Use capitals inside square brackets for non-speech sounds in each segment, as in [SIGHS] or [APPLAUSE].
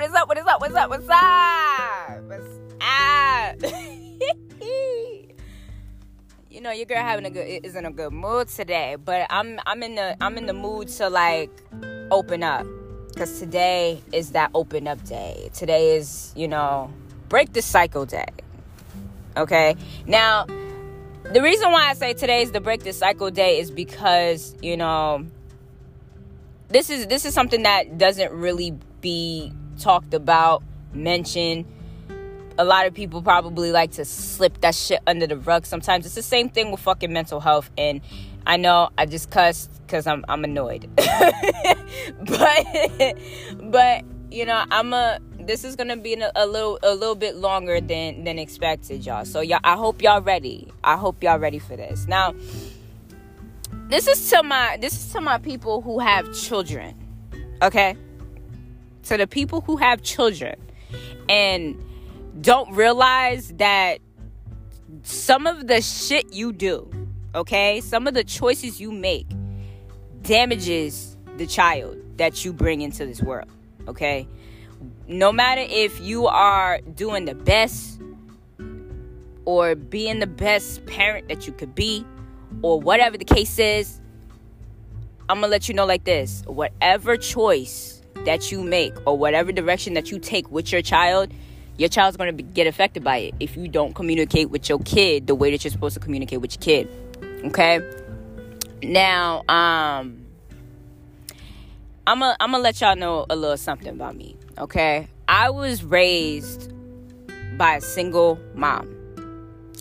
What is up? What is up? What's up? What's up? What's up? [LAUGHS] you know, your girl having a good is in a good mood today, but I'm I'm in the I'm in the mood to like open up because today is that open up day. Today is you know break the cycle day. Okay, now the reason why I say today is the break the cycle day is because you know this is this is something that doesn't really be talked about, mentioned. A lot of people probably like to slip that shit under the rug. Sometimes it's the same thing with fucking mental health. And I know I just cussed because I'm I'm annoyed, [LAUGHS] but but you know I'm a this is gonna be a, a, little a little bit longer than than expected, y'all. So y'all, I hope y'all ready. I hope y'all ready for this. Now, this is to my this is to my people who have children. Okay? To the people who have children and don't realize that some of the shit you do, okay? Some of the choices you make damages the child that you bring into this world, okay? No matter if you are doing the best or being the best parent that you could be, or whatever the case is, I'm gonna let you know like this whatever choice that you make or whatever direction that you take with your child, your child's gonna be, get affected by it if you don't communicate with your kid the way that you're supposed to communicate with your kid. Okay? Now, um, I'm gonna I'm gonna let y'all know a little something about me. Okay? I was raised by a single mom.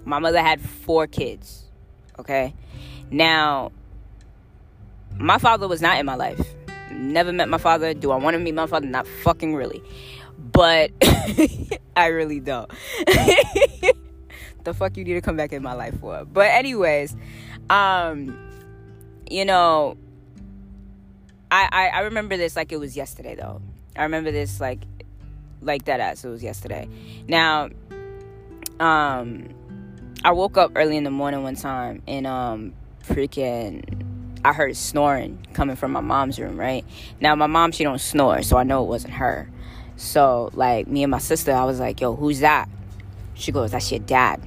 My mother had four kids. Okay? Now, my father was not in my life. Never met my father. Do I want to meet my father? Not fucking really. But [LAUGHS] I really don't. [LAUGHS] the fuck you need to come back in my life for? But anyways, um, you know, I, I I remember this like it was yesterday though. I remember this like like that as it was yesterday. Now, um, I woke up early in the morning one time and um freaking I heard snoring coming from my mom's room, right? Now my mom she don't snore, so I know it wasn't her. So like me and my sister, I was like, "Yo, who's that?" She goes, "That's your dad."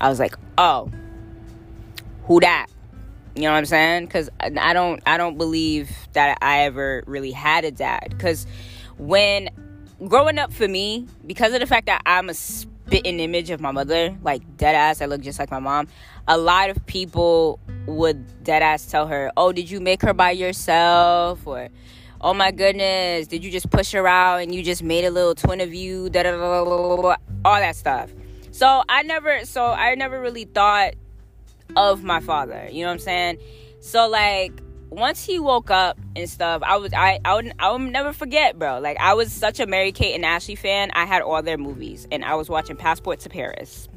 I was like, "Oh, who that?" You know what I'm saying? Because I don't, I don't believe that I ever really had a dad. Because when growing up for me, because of the fact that I'm a spitting image of my mother, like dead ass, I look just like my mom. A lot of people would dead ass tell her, "Oh, did you make her by yourself?" or "Oh my goodness, did you just push her out and you just made a little twin of you?" Da da da da all that stuff. So I never, so I never really thought of my father. You know what I'm saying? So like once he woke up and stuff, I was I I would I would never forget, bro. Like I was such a Mary Kate and Ashley fan. I had all their movies, and I was watching Passport to Paris.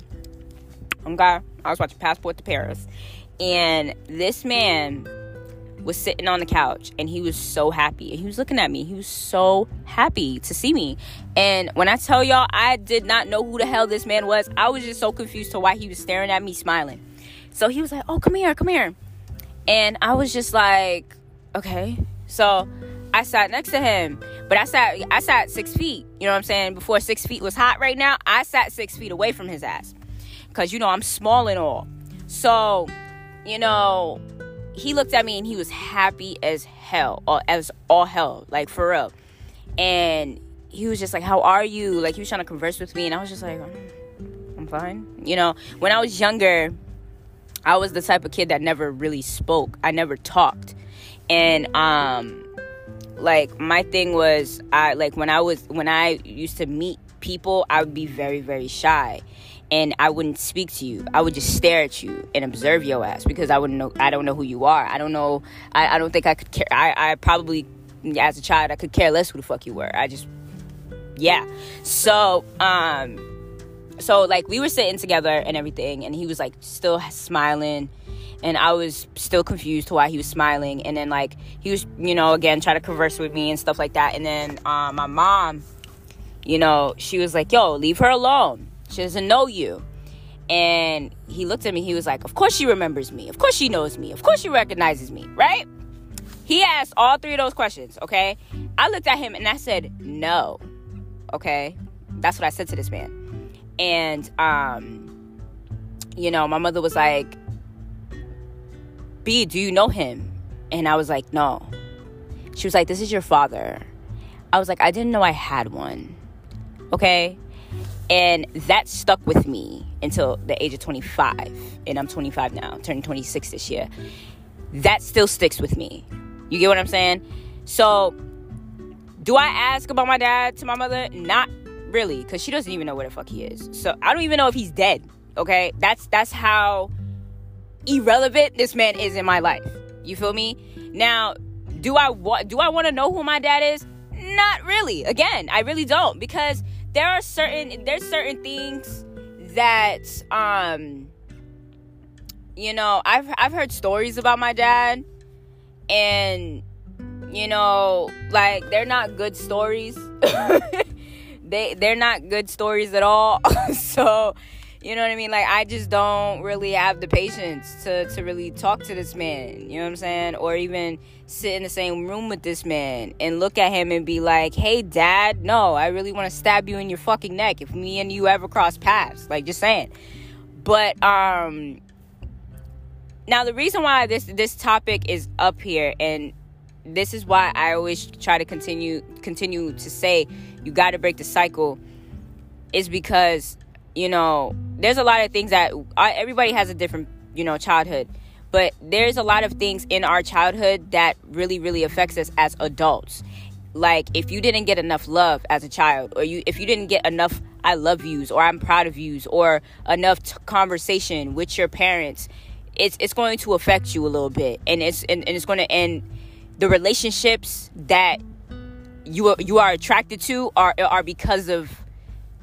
Okay, I was watching Passport to Paris, and this man was sitting on the couch and he was so happy. And he was looking at me. He was so happy to see me. And when i tell y'all i did not know who the hell this man was. I was just so confused to why he was staring at me smiling. So he was like oh come here come here and i was just like okay so i sat next to him but i sat i sat six feet you know what i'm saying before six feet was hot right now i sat six feet away from his ass because you know i'm small and all so you know, he looked at me and he was happy as hell, or as all hell, like for real. And he was just like, "How are you?" Like he was trying to converse with me, and I was just like, "I'm fine." You know, when I was younger, I was the type of kid that never really spoke. I never talked, and um, like my thing was, I like when I was when I used to meet people, I would be very very shy and I wouldn't speak to you. I would just stare at you and observe your ass because I wouldn't know. I don't know who you are. I don't know. I, I don't think I could care. I, I probably, as a child, I could care less who the fuck you were. I just, yeah. So, um, so like we were sitting together and everything, and he was like still smiling. And I was still confused to why he was smiling. And then, like, he was, you know, again, trying to converse with me and stuff like that. And then, um, my mom, you know, she was like, yo, leave her alone she doesn't know you. And he looked at me. He was like, Of course she remembers me. Of course she knows me. Of course she recognizes me, right? He asked all three of those questions, okay? I looked at him and I said, No. Okay, that's what I said to this man, and um, you know, my mother was like, "B, do you know him?" And I was like, "No." She was like, "This is your father." I was like, "I didn't know I had one." Okay, and that stuck with me until the age of 25 and i'm 25 now turning 26 this year that still sticks with me you get what i'm saying so do i ask about my dad to my mother not really because she doesn't even know where the fuck he is. So i don't even know if he's dead okay? That's that's how irrelevant this man is in my life. You feel me? Now do i want do i want to know who my dad is? Not really. Again i really don't because there are certain there's certain things that um you know I've I've heard stories about my dad and you know like they're not good stories [LAUGHS] they they're not good stories at all [LAUGHS] so you know what I mean? Like I just don't really have the patience to to really talk to this man. You know what I'm saying? Or even sit in the same room with this man and look at him and be like, "Hey, dad, no, I really want to stab you in your fucking neck if me and you ever cross paths." Like just saying. But um now the reason why this this topic is up here and this is why I always try to continue continue to say you got to break the cycle is because you know, there's a lot of things that I, everybody has a different, you know, childhood. But there's a lot of things in our childhood that really, really affects us as adults. Like if you didn't get enough love as a child, or you if you didn't get enough "I love yous" or "I'm proud of yous" or enough t- conversation with your parents, it's it's going to affect you a little bit, and it's and, and it's going to end the relationships that you are, you are attracted to are are because of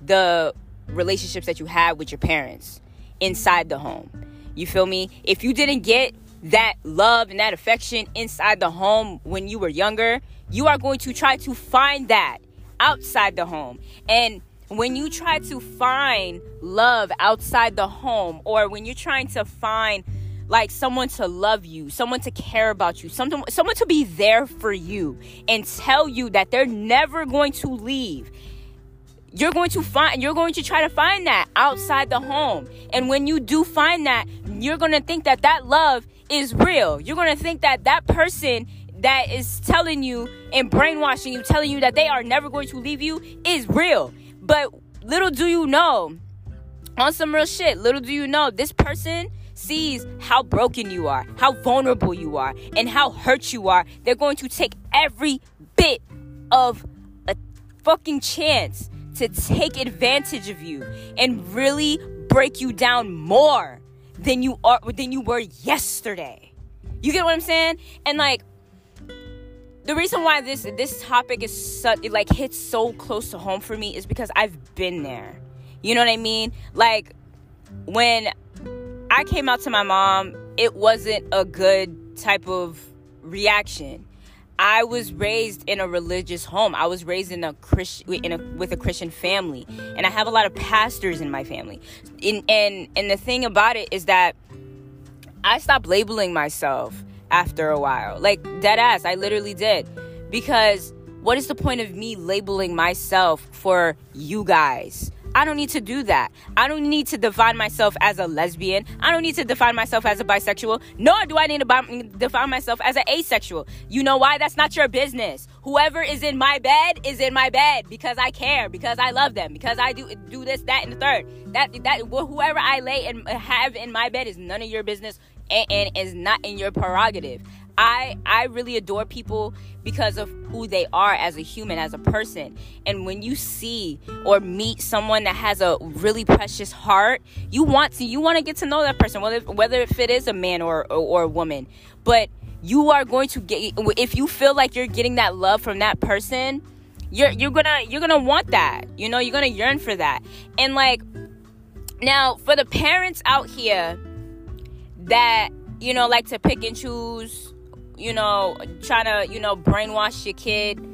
the relationships that you have with your parents inside the home. You feel me? If you didn't get that love and that affection inside the home when you were younger, you are going to try to find that outside the home. And when you try to find love outside the home, or when you're trying to find like someone to love you, someone to care about you, someone someone to be there for you and tell you that they're never going to leave. You're going to find you're going to try to find that outside the home. And when you do find that you're going to think that that love is real. You're going to think that that person that is telling you and brainwashing you telling you that they are never going to leave you is real. But little do you know on some real shit little do you know this person sees how broken you are how vulnerable you are and how hurt you are they're going to take every bit of a fucking chance to take advantage of you and really break you down more than you are than you were yesterday. You get what I'm saying? And like the reason why this this topic is such it like hits so close to home for me is because I've been there. You know what I mean? Like when I came out to my mom, it wasn't a good type of reaction. I was raised in a religious home. I was raised in a Christian in a, with a Christian family, and I have a lot of pastors in my family. In, and and the thing about it is that I stopped labeling myself after a while. Like dead ass, I literally did. Because what is the point of me labeling myself for you guys? I don't need to do that. I don't need to define myself as a lesbian. I don't need to define myself as a bisexual. Nor do I need to define myself as an asexual. You know why? That's not your business. Whoever is in my bed is in my bed because I care, because I love them, because I do do this, that, and the third. That that whoever I lay and have in my bed is none of your business and, and is not in your prerogative. I I really adore people because of who they are as a human, as a person. And when you see or meet someone that has a really precious heart, you want to you want to get to know that person, whether whether if it is a man or or, or a woman. But you are going to get if you feel like you're getting that love from that person, you're you're gonna you're gonna want that. You know, you're gonna yearn for that. And like now for the parents out here that you know like to pick and choose you know, trying to, you know, brainwash your kid.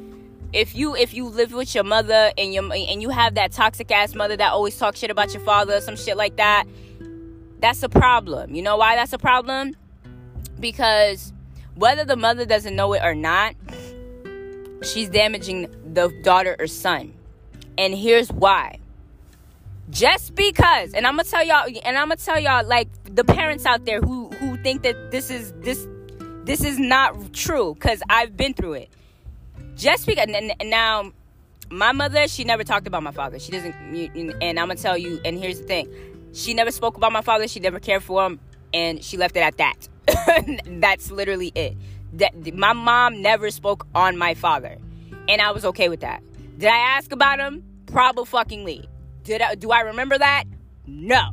If you if you live with your mother and your and you have that toxic ass mother that always talks shit about your father, some shit like that, that's a problem. You know why that's a problem? Because whether the mother doesn't know it or not, she's damaging the daughter or son. And here's why. Just because, and I'm gonna tell y'all, and I'm gonna tell y'all, like the parents out there who who think that this is this this is not true, because I've been through it. Just because, now my mother, she never talked about my father. She doesn't, and I'm gonna tell you. And here's the thing: she never spoke about my father. She never cared for him, and she left it at that. [LAUGHS] That's literally it. That my mom never spoke on my father, and I was okay with that. Did I ask about him? Probably fuckingly. Did I? Do I remember that? No.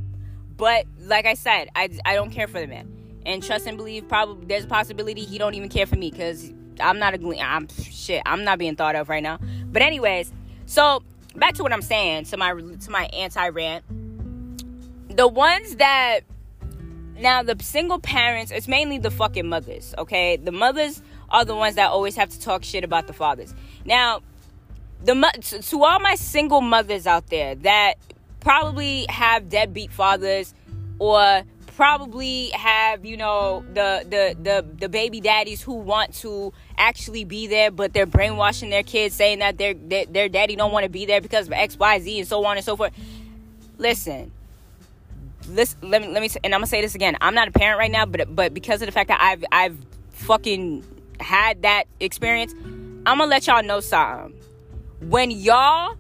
But like I said, I I don't care for the man, and trust and believe. Probably there's a possibility he don't even care for me because I'm not a I'm shit. I'm not being thought of right now. But anyways, so back to what I'm saying to my to my anti rant. The ones that now the single parents, it's mainly the fucking mothers. Okay, the mothers are the ones that always have to talk shit about the fathers. Now, the to all my single mothers out there that probably have deadbeat fathers or probably have you know the the the the baby daddies who want to actually be there but they're brainwashing their kids saying that their their, daddy don't want to be there because of xyz and so on and so forth. Listen listen let me let me and i'm gonna say this again. I'm not a parent right now but but because of the fact that i've i've fucking had that experience i'm gonna let y'all know something. When y'all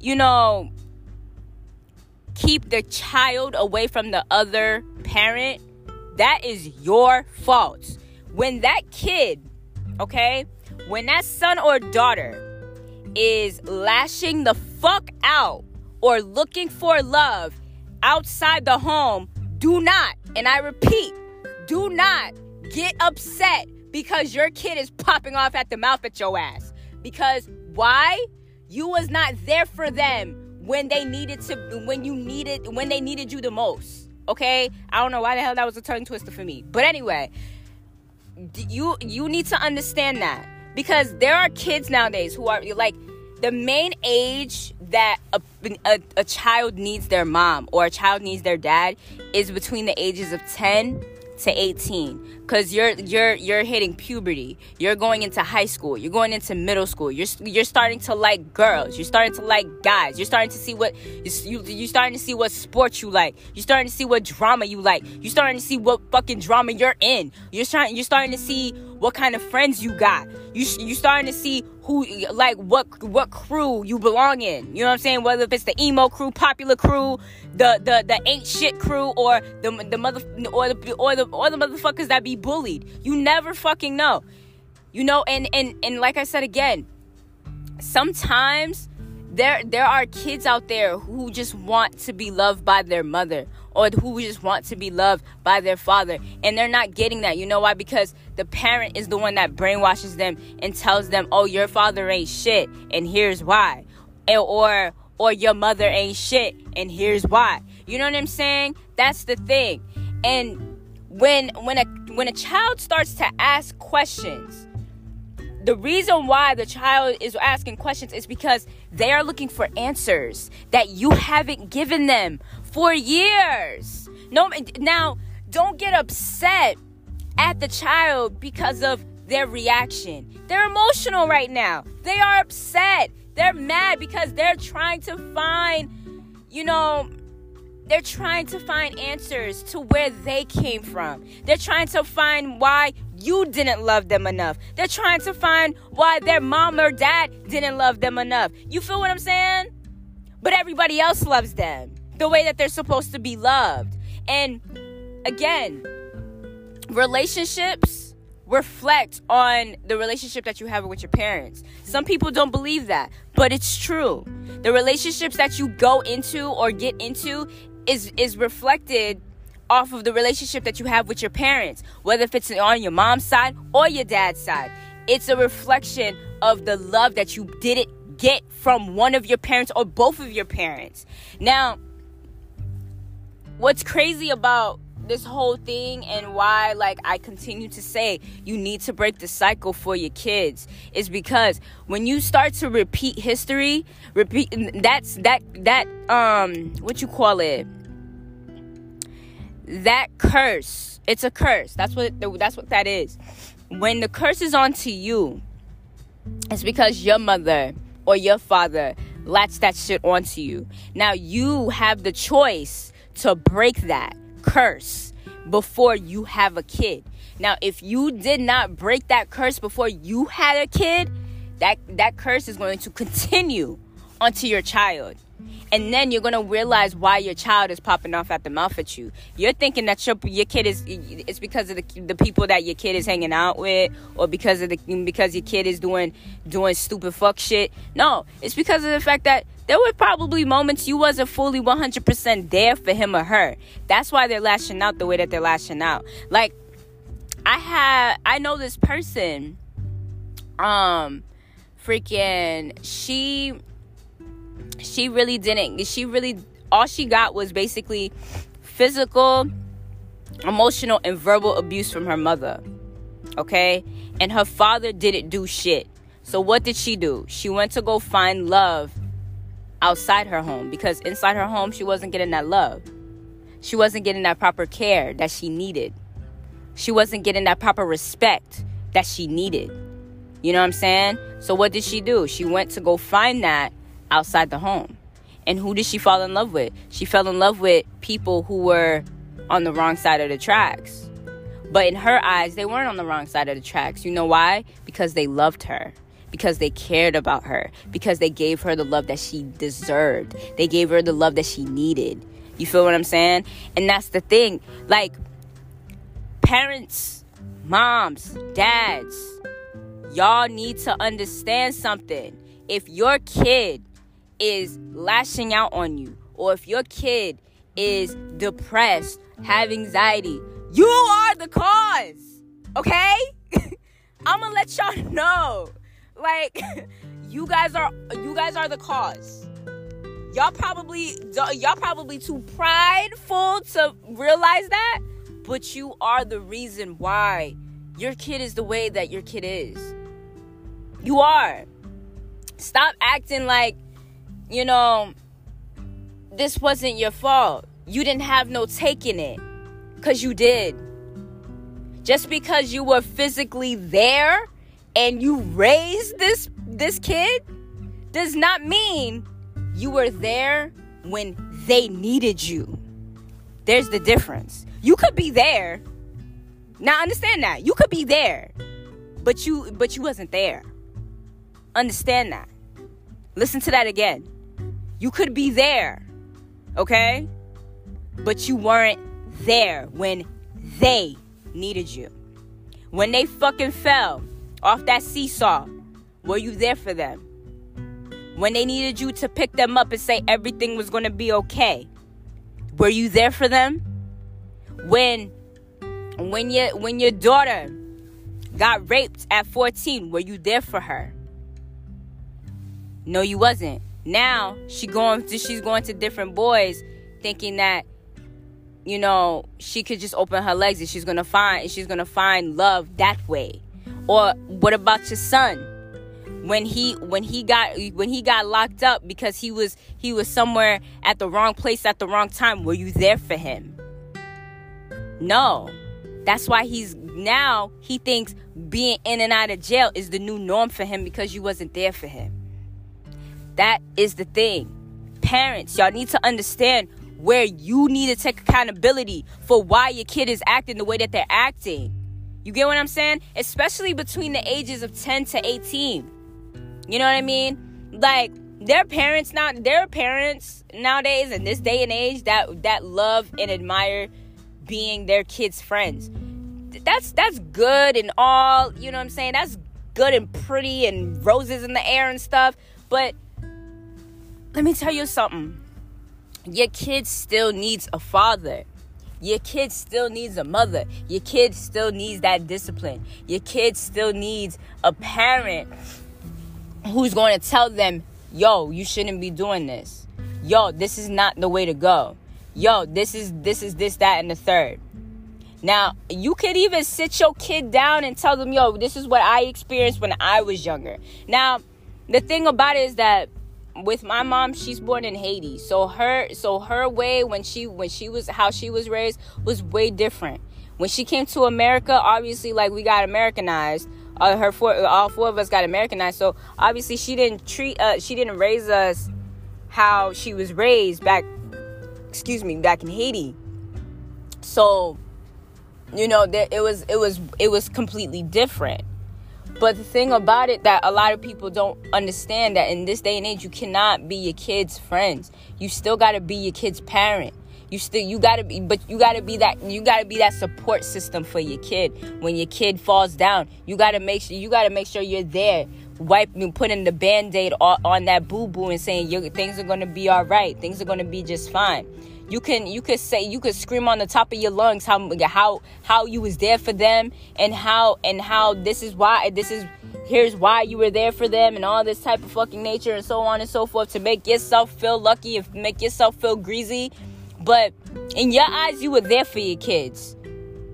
you know keep the child away from the other parent, that is your fault. When that kid, okay, when that son or daughter is lashing the fuck out or looking for love outside the home, do not, and I repeat, do not get upset because your kid is popping off at the mouth at your ass. Because why? You was not there for them when they needed to when you needed when they needed you the most okay? I don't know why the hell that was a tongue twister for me. But anyway you you need to understand that. Because there are kids nowadays who are like the main age that a, a, a child needs their mom or a child needs their dad is between the ages of 10 to 18 cuz you're you're you're hitting puberty. You're going into high school. You're going into middle school. You're you're starting to like girls. You're starting to like guys. You're starting to see what you you're starting to see what sports you like. You're starting to see what drama you like. You're starting to see what fucking drama you're in. You're starting you're starting to see what kind of friends you got. You you're starting to see who like what what crew you belong in. You know what I'm saying? Whether if it's the emo crew, popular crew, the the the ain't shit crew, or the the mother or the or the or the motherfuckers that be bullied. You never fucking know. You know, and and and like I said again, sometimes there there are kids out there who just want to be loved by their mother or who just want to be loved by their father and they're not getting that. You know why? Because the parent is the one that brainwashes them and tells them oh your father ain't shit and here's why. And, or or your mother ain't shit and here's why. You know what i'm saying? That's the thing. And when when a when a child starts to ask questions the reason why the child is asking questions is because they are looking for answers that you haven't given them for years. No, now don't get upset at the child because of their reaction. They're emotional right now. They are upset. They're mad because they're trying to find, you know, they're trying to find answers to where they came from. They're trying to find why you didn't love them enough. They're trying to find why their mom or dad didn't love them enough. You feel what I'm saying? But everybody else loves them the way that they're supposed to be loved. And again, relationships reflect on the relationship that you have with your parents. Some people don't believe that, but it's true. The relationships that you go into or get into is is reflected off of the relationship that you have with your parents, whether if it's on your mom's side or your dad's side. It's a reflection of the love that you didn't get from one of your parents or both of your parents. Now, what's crazy about this whole thing and why like I continue to say you need to break the cycle for your kids is because when you start to repeat history, repeat that's that that um what you call it that curse. It's a curse. That's what that's what that is. When the curse is onto you, it's because your mother or your father latched that shit onto you. Now you have the choice to break that curse before you have a kid. Now, if you did not break that curse before you had a kid, that that curse is going to continue onto your child and then you're gonna realize why your child is popping off at the mouth at you. You're thinking that your your kid is it's because of the the people that your kid is hanging out with, or because of the because your kid is doing doing stupid fuck shit. No, it's because of the fact that there were probably moments you wasn't fully 100% there for him or her. That's why they're lashing out the way that they're lashing out. Like I had I know this person um freaking she she really didn't she really all she got was basically physical emotional and verbal abuse from her mother okay? And her father didn't do shit. So what did she do? She went to go find love outside her home because inside her home she wasn't getting that love. She wasn't getting that proper care that she needed. She wasn't getting that proper respect that she needed. You know what i'm saying? So what did she do? She went to go find that outside the home. And who did she fall in love with? She fell in love with people who were on the wrong side of the tracks. But in her eyes, they weren't on the wrong side of the tracks. You know why? Because they loved her. Because they cared about her. Because they gave her the love that she deserved. They gave her the love that she needed. You feel what I'm saying? And that's the thing. Like, parents, moms, dads, y'all need to understand something. If your kid is lashing out on you, or if your kid is depressed, have anxiety, you are the cause. Okay? [LAUGHS] I'm gonna let y'all know. Like, [LAUGHS] you guys are you guys are the cause. Y'all probably y'all probably too prideful to realize that, but you are the reason why your kid is the way that your kid is. You are. Stop acting like you know, this wasn't your fault. You didn't have no take in it. Because you did. Just because you were physically there and you raised this this kid does not mean you were there when they needed you. There's the difference. You could be there. Now understand that. You could be there. But you but you wasn't there. Understand that. Listen to that again. You could be there, okay? But you weren't there when they needed you. When they fucking fell off that seesaw, were you there for them? When they needed you to pick them up and say everything was gonna be okay, were you there for them? When when your when your daughter got raped at 14, were you there for her? No, you wasn't. Now she going to she's going to different boys thinking that you know she could just open her legs and she's gonna find and she's gonna find love that way. Or what about your son? When he when he got when he got locked up because he was he was somewhere at the wrong place at the wrong time. Were you there for him? No. That's why he's now he thinks being in and out of jail is the new norm for him because you wasn't there for him. That is the thing. Parents, y'all need to understand where you need to take accountability for why your kid is acting the way that they're acting. You get what I'm saying? Especially between the ages of 10 to 18. You know what I mean? Like their parents now their parents nowadays in this day and age that that love and admire being their kids' friends. That's that's good and all, you know what I'm saying? That's good and pretty and roses in the air and stuff, but let me tell you something. Your kid still needs a father. Your kid still needs a mother. Your kid still needs that discipline. Your kid still needs a parent who's going to tell them, yo, you shouldn't be doing this. Yo, this is not the way to go. Yo, this is this is this, that, and the third. Now, you could even sit your kid down and tell them, yo, this is what I experienced when I was younger. Now, the thing about it is that with my mom she's born in haiti. So her so her way when she when she was how she was raised was way different. When she came to america obviously like we got americanized. Uh, her four all four of us got americanized. So obviously she didn't treat uh, she didn't raise us how she was raised back excuse me back in Haiti. So you know that it was it was it was completely different but the thing about it that a lot of people don't understand that in this day and age you cannot be your kids friends. You still got to be your kids parent. You still you got to be but you got to be that you got to be that support system for your kid. When your kid falls down you got to make sure you got to make sure you're there. Wiping putting the band-aid on, on that boo-boo and saying things are to be all right. Things are to be just fine you can you could say you could scream on the top of your lungs how how how you was there for them and how and how this is why this is here's why you were there for them and all this type of fucking nature and so on and so forth to make yourself feel lucky and make yourself feel greasy. But in your eyes you were there for your kids.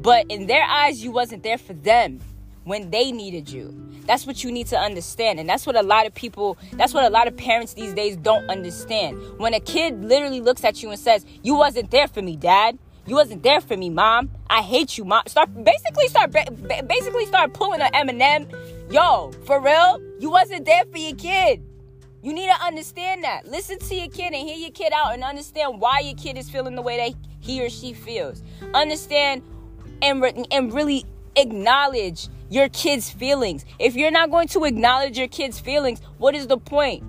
But in their eyes you wasn't there for them when they needed you that's what you need to understand. And that's what a lot of people, that's what a lot of parents these days don't understand. When a kid literally looks at you and says, You wasn't there for me, dad. You wasn't there for me, mom. I hate you, mom. Start basically start basically start pulling an Eminem. Yo, for real? You wasn't there for your kid. You need to understand that. Listen to your kid and hear your kid out and understand why your kid is feeling the way that he or she feels. Understand and, re- and really acknowledge your kids' feelings. If you're not going to acknowledge your kids' feelings, what is the point?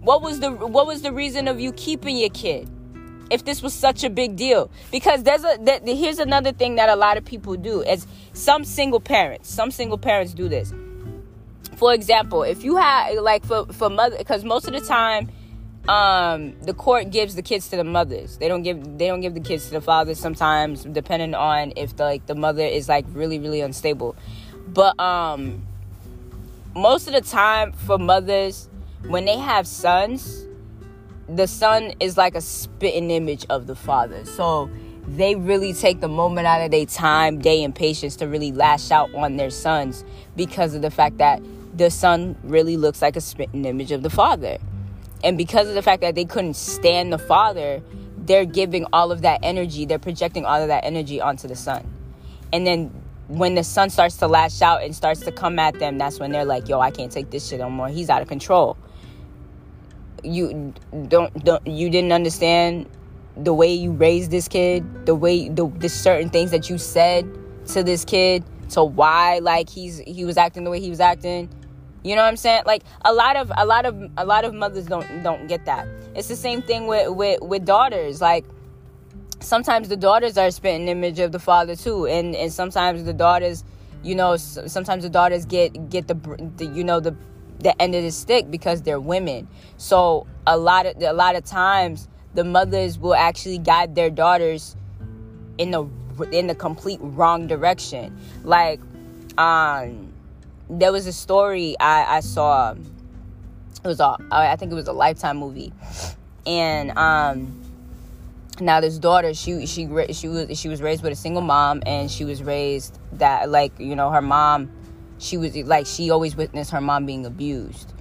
What was the what was the reason of you keeping your kid? If this was such a big deal, because there's a that, here's another thing that a lot of people do as some single parents, some single parents do this. For example, if you have like for for mother, because most of the time um the court gives the kids to the mothers they don't give they don't give the kids to the fathers sometimes depending on if the, like the mother is like really really unstable but um most of the time for mothers when they have sons the son is like a spitting image of the father so they really take the moment out of their time day and patience to really lash out on their sons because of the fact that the son really looks like a spitting image of the father and because of the fact that they couldn't stand the father, they're giving all of that energy, they're projecting all of that energy onto the son. And then when the son starts to lash out and starts to come at them, that's when they're like, yo, I can't take this shit no more. He's out of control. You don't, don't you didn't understand the way you raised this kid, the way the, the certain things that you said to this kid, to why like he's he was acting the way he was acting you know what I'm saying? Like a lot of a lot of a lot of mothers don't don't get that. It's the same thing with with with daughters. Like sometimes the daughters are spitting image of the father too, and and sometimes the daughters, you know, sometimes the daughters get get the, the you know the the end of the stick because they're women. So a lot of a lot of times the mothers will actually guide their daughters in the in the complete wrong direction. Like um there was a story I, I saw. It was a, I think it was a Lifetime movie, and um, now this daughter, she she she was she was raised with a single mom, and she was raised that like you know her mom, she was like she always witnessed her mom being abused,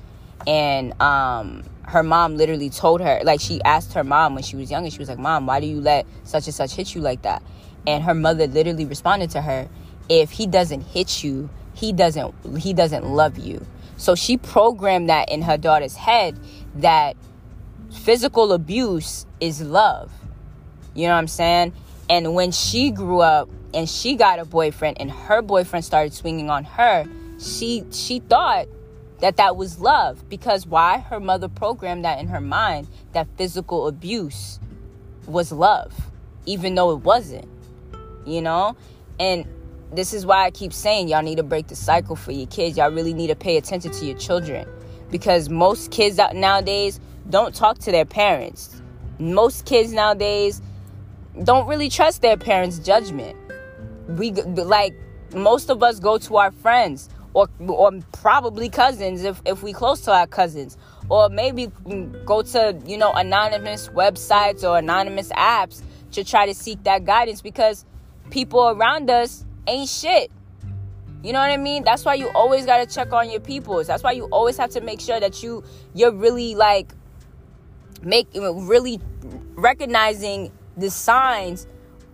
and um, her mom literally told her like she asked her mom when she was young, and she was like, "Mom, why do you let such and such hit you like that?" And her mother literally responded to her, "If he doesn't hit you." he doesn't he doesn't love you. So she programmed that in her daughter's head that physical abuse is love. You know what I'm saying? And when she grew up and she got a boyfriend and her boyfriend started swinging on her, she she thought that that was love because why? Her mother programmed that in her mind that physical abuse was love even though it wasn't. You know? And this is why I keep saying y'all need to break the cycle for your kids. Y'all really need to pay attention to your children because most kids out nowadays don't talk to their parents. Most kids nowadays don't really trust their parents' judgment. We like most of us go to our friends or or probably cousins if if we close to our cousins or maybe go to you know anonymous websites or anonymous apps to try to seek that guidance because people around us ain't shit. You know what I mean? That's why you always got to check on your peoples. That's why you always have to make sure that you you're really like make really recognizing the signs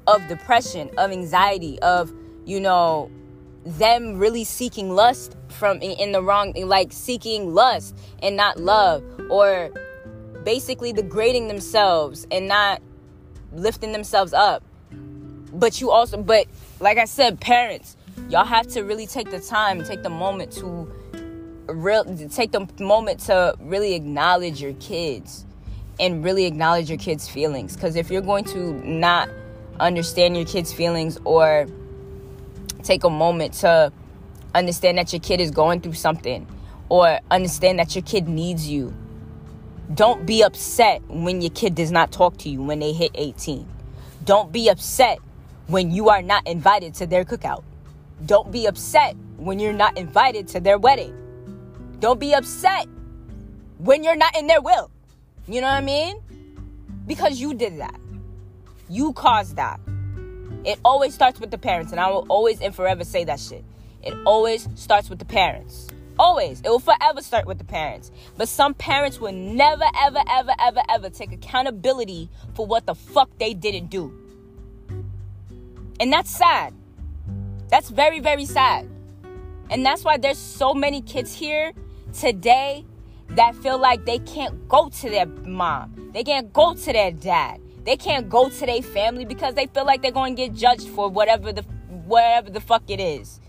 of depression, of anxiety, of you know them really seeking lust from in the wrong like seeking lust and not love or basically degrading themselves and not lifting themselves up. But you also, but like I said, parents, y'all have to really take the time, take the moment to real take the moment to really acknowledge your kids and really acknowledge your kids' feelings. Because if you're going to not understand your kids' feelings or take a moment to understand that your kid is going through something or understand that your kid needs you, don't be upset when your kid does not talk to you when they hit 18. Don't be upset when you are not invited to their cookout. Don't be upset when you're not invited to their wedding. Don't be upset when you're not in their will. You know what I mean? Because you did that. You caused that. It always starts with the parents, and I will always and forever say that shit. It always starts with the parents. Always. It will forever start with the parents. But some parents will never, ever, ever, ever, ever take accountability for what the fuck they didn't do. And that's sad. That's very, very sad. And that's why there's so many kids here today that feel like they can't go to their mom. They can't go to their dad. They can't go to their family because they feel like they're going to get judged for whatever the whatever the fuck it is.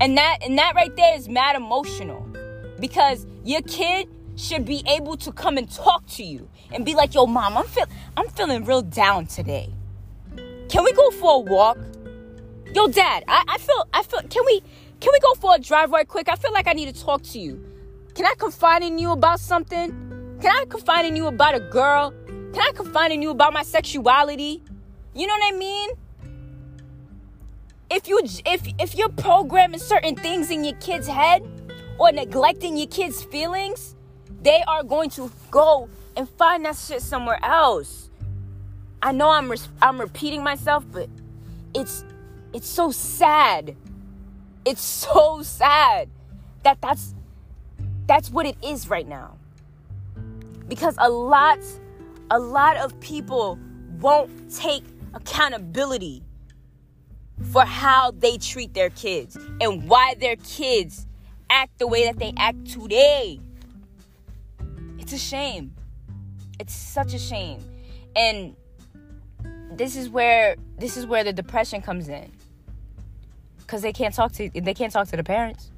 And that and that right there is mad emotional. Because your kid should be able to come and talk to you and be like, "Yo, mom, I'm feel I'm feeling real down today. Can we go for a walk? Yo, dad, I, I feel I feel can we can we go for a drive right quick? I feel like I need to talk to you. Can I confide in you about something? Can I confide in you about a girl? Can I confide in you about my sexuality? You know what I mean? If you if if you're programming certain things in your kid's head or neglecting your kid's feelings, they are going to go and find that shit somewhere else. I know I'm re- I'm repeating myself, but it's it's so sad. It's so sad that that's that's what it is right now. Because a lot a lot of people won't take accountability for how they treat their kids and why their kids act the way that they act today. It's a shame. It's such a shame. And this is where this is where the depression comes in. Cuz they can't talk to they can't talk to the parents.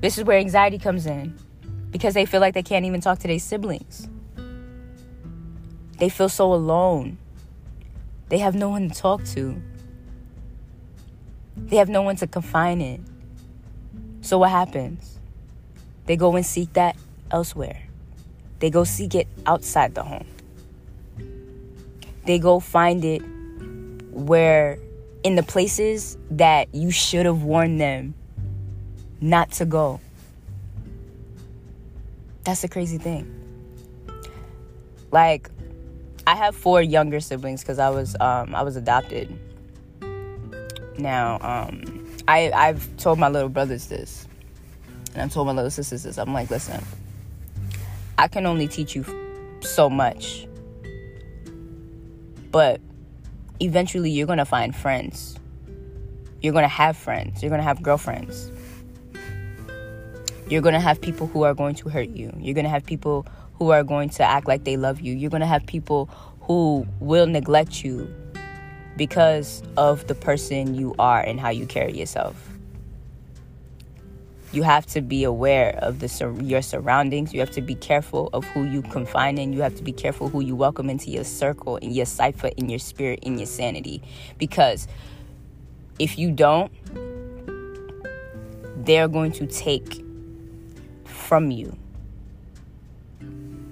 This is where anxiety comes in because they feel like they can't even talk to their siblings. They feel so alone. They have no one to talk to. They have no one to confine in. So what happens? They go and seek that elsewhere. They go seek it outside the home. They go find it where in the places that you should have warned them not to go. That's the crazy thing. Like I have four younger siblings because I was um, I was adopted. Now, um, I I've told my little brothers this, and I've told my little sisters this. I'm like, listen, I can only teach you so much, but eventually you're gonna find friends. You're gonna have friends. You're gonna have girlfriends. You're gonna have people who are going to hurt you. You're gonna have people who are going to act like they love you. You're going to have people who will neglect you because of the person you are and how you carry yourself. You have to be aware of the your surroundings. You have to be careful of who you confine in. You have to be careful who you welcome into your circle, in your cipher, in your spirit, in your sanity. Because if you don't, they're going to take from you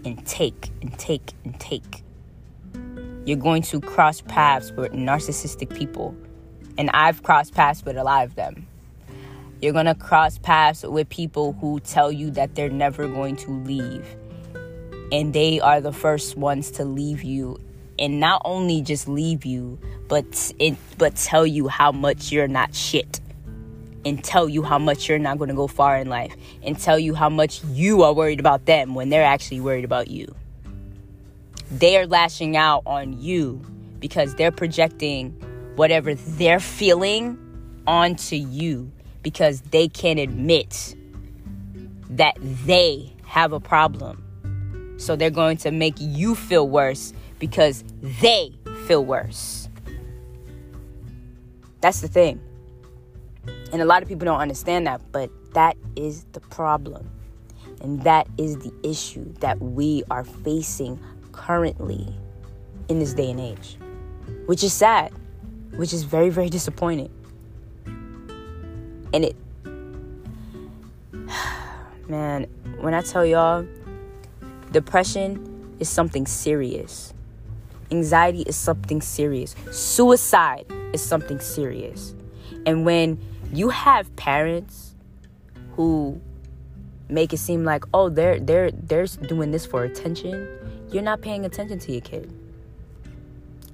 and take and take and take. You're going to cross paths with narcissistic people. And I've crossed paths with a lot of them. You're going to cross paths with people who tell you that they're never going to leave. And they are the first ones to leave you. And not only just leave you, but it, but tell you how much you're not shit and tell you how much you're not going to go far in life and tell you how much you are worried about them when they're actually worried about you. They are lashing out on you because they're projecting whatever they're feeling onto you because they can't admit that they have a problem. So they're going to make you feel worse because they feel worse. That's the thing. And a lot of people don't understand that, but that is the problem. And that is the issue that we are facing currently in this day and age, which is sad, which is very, very disappointing. And it, [SIGHS] man, when I tell y'all, depression is something serious, anxiety is something serious, suicide is something serious. And when you have parents who make it seem like oh they're they're they're doing this for attention. You're not paying attention to your kid.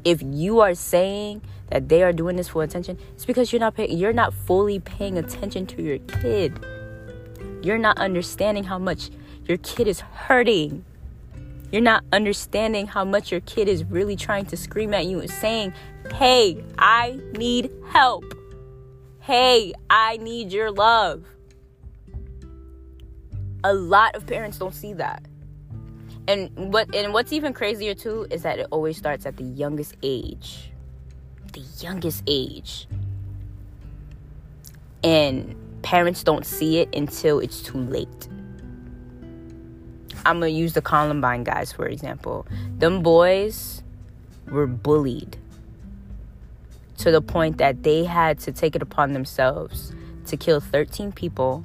If you are saying that they are doing this for attention it's because you're not pay, you're not fully paying attention to your kid. You're not understanding how much your kid is hurting. You're not understanding how much your kid is really trying to scream at you and saying hey i need help hey i need your love. A lot of parents don't see that. And what and what's even crazier too is that it always starts at the youngest age. The youngest age. And parents don't see it until it's too late. I'm gonna use the columbine guys for example. Them boys were bullied to the point that they had to take it upon themselves to kill 13 people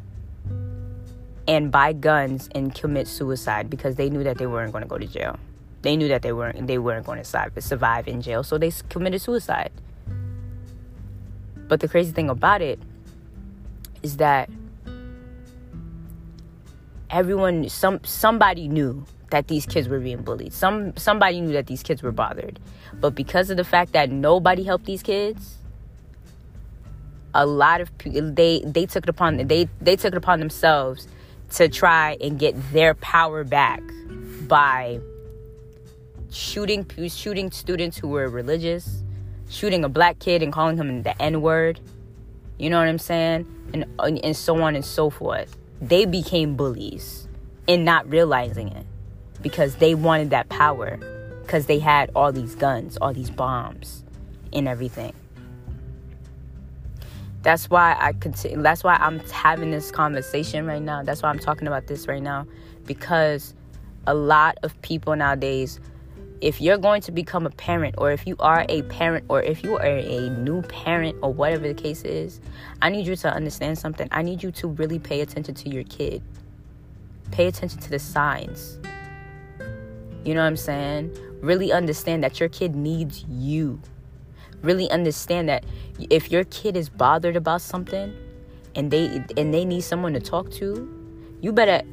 and buy guns and commit suicide because they knew that they weren't going to go to jail. They knew that they weren't they weren't going to survive in jail, so they committed suicide. But the crazy thing about it is that everyone some somebody knew that these kids were being bullied. Some somebody knew that these kids were bothered. But because of the fact that nobody helped these kids, a lot of people they they took it upon they they took it upon themselves to try and get their power back by shooting shooting students who were religious, shooting a black kid and calling him the N word. You know what I'm saying? And and so on and so forth. They became bullies and not realizing it because they wanted that power because they had all these guns, all these bombs and everything. That's why I continue. That's why I'm having this conversation right now. That's why I'm talking about this right now because a lot of people nowadays if you're going to become a parent or if you are a parent or if you are a new parent or whatever the case is, I need you to understand something. I need you to really pay attention to your kid. Pay attention to the signs. You know what I'm saying? Really understand that your kid needs you. Really understand that if your kid is bothered about something and they and they need someone to talk to, you better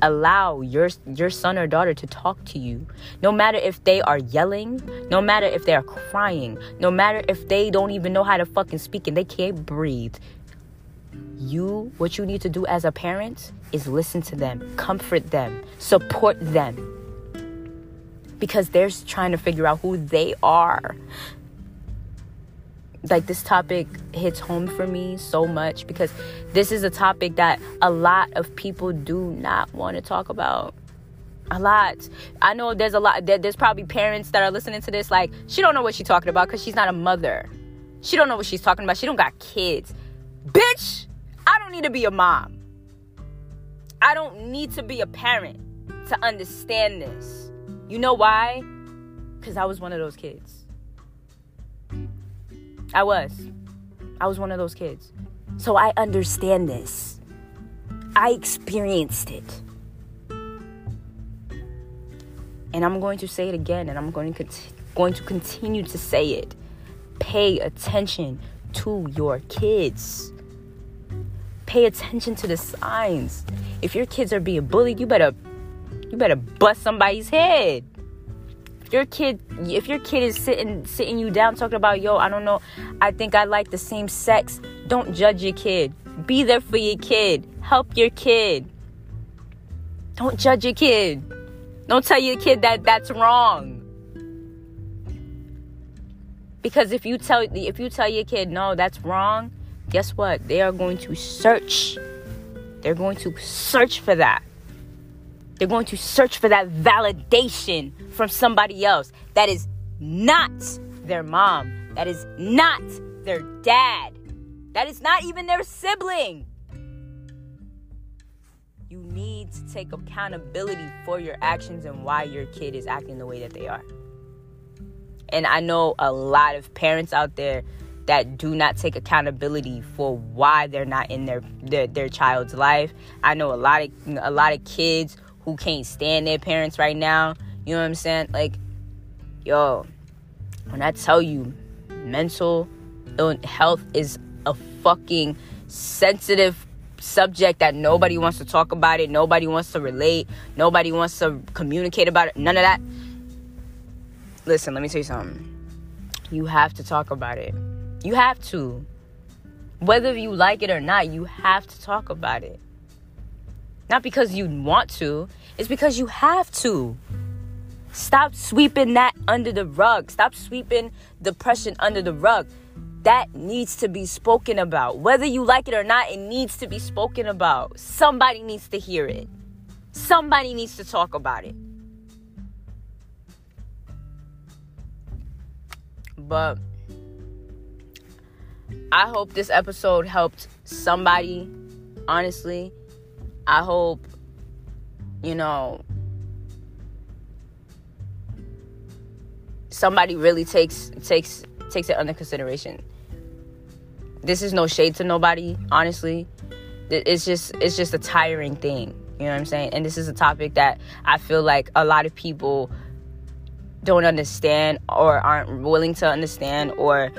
allow your your son or daughter to talk to you. No matter if they are yelling no matter if they are crying no matter if they don't even know how to fucking speak and they can't breathe you what you need to do as a parent is listen to them comfort them support them because they're trying to figure out who they are. Like this topic hits home for me so much because this is a topic that a lot of people do not want to talk about. A lot. I know there's a lot there's probably parents that are listening to this like she don't know what she's talking about because she's not a mother. She don't know what she's talking about. She don't got kids. Bitch i don't need to be a mom. I don't need to be a parent to understand this you know why because i was one of those kids I was. I was one of those kids. So I understand this. I experienced it. And I'm going to say it again and I'm going to going to continue to say it. Pay attention to your kids. Pay attention to the signs. If your kids are being bullied, you better you better bust somebody's head. Your kid if your kid is sitting sitting you down talking about yo i don't know i think i like the same sex don't judge your kid. Be there for your kid. Help your kid. Don't judge your kid. Don't tell your kid that that's wrong. Because if you tell if you tell your kid no that's wrong guess what? They are going to search. They're going to search for that They're going to search for that validation from somebody else that is not their mom, that is not their dad, that is not even their sibling. You need to take accountability for your actions and why your kid is acting the way that they are. And I know a lot of parents out there that do not take accountability for why they're not in their, their their, child's life. I know a lot of a lot of kids who can't stand their parents right now. You know what I'm saying? Like, yo, when I tell you mental health is a fucking sensitive subject that nobody wants to talk about it, nobody wants to relate, nobody wants to communicate about it, none of that. Listen, let me tell you something. You have to talk about it. You have to. Whether you like it or not, you have to talk about it. Not because you want to, it's because you have to. Stop sweeping that under the rug. Stop sweeping depression under the rug. That needs to be spoken about. Whether you like it or not, it needs to be spoken about. Somebody needs to hear it. Somebody needs to talk about it. But I hope this episode helped somebody. Honestly, I hope, you know, somebody really takes takes takes it under consideration. This is no shade to nobody, honestly. It's just it's just a tiring thing. You know what I'm saying? And this is a topic that I feel like a lot of people don't understand or aren't willing to understand or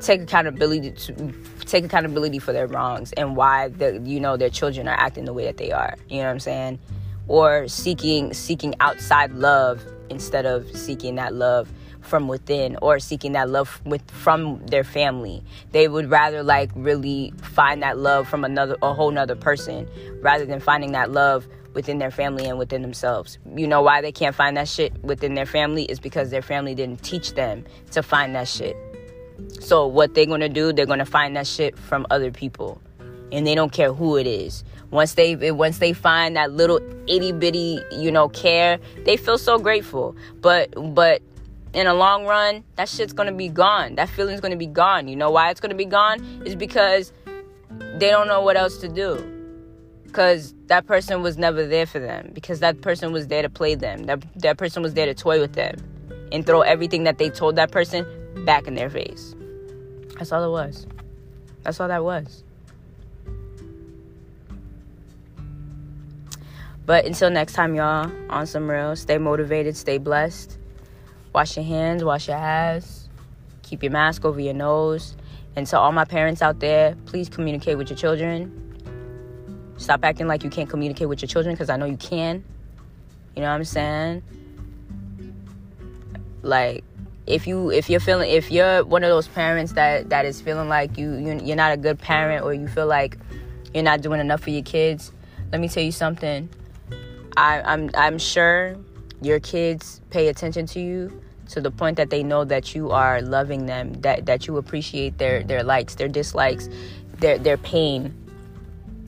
take accountability to take accountability for their wrongs and why the you know their children are acting the way that they are you know what i'm saying or seeking seeking outside love instead of seeking that love from within or seeking that love with from their family they would rather like really find that love from another a whole nother person rather than finding that love within their family and within themselves. You know why they can't find that shit within their family is because their family didn't teach them to find that shit. So what they're gonna do, they're gonna find that shit from other people, and they don't care who it is. Once they once they find that little itty bitty you know care, they feel so grateful. But but in a long run, that shit's gonna be gone. That feeling's gonna be gone. You know why it's gonna be gone? Is because they don't know what else to do. Cause that person was never there for them. Because that person was there to play them. That that person was there to toy with them, and throw everything that they told that person back in their face. That's all it was. That's all that was. But until next time, y'all, on some real, stay motivated, stay blessed. Wash your hands, wash your ass, keep your mask over your nose. And to all my parents out there, please communicate with your children. Stop acting like you can't communicate with your children because I know you can. You know what I'm saying? Like, if you if you're feeling if you're one of those parents that that is feeling like you, you you're not a good parent or you feel like you're not doing enough for your kids let me tell you something I, I'm I'm sure your kids pay attention to you to the point that they know that you are loving them, that that you appreciate their their likes, their dislikes, their their pain,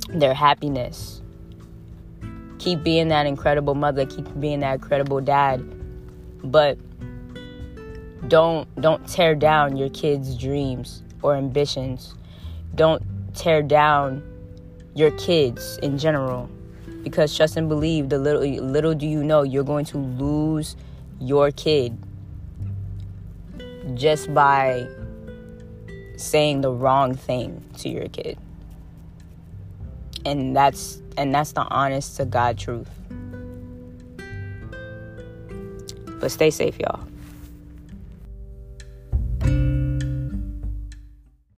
their happiness. Keep being that incredible mother, keep being that incredible dad. But don't don't tear down your kids' dreams or ambitions. Don't tear down your kids in general. Because trust and believe the little little do you know you're going to lose your kid just by saying the wrong thing to your kid. And that's and that's the honest to god truth. But stay safe y'all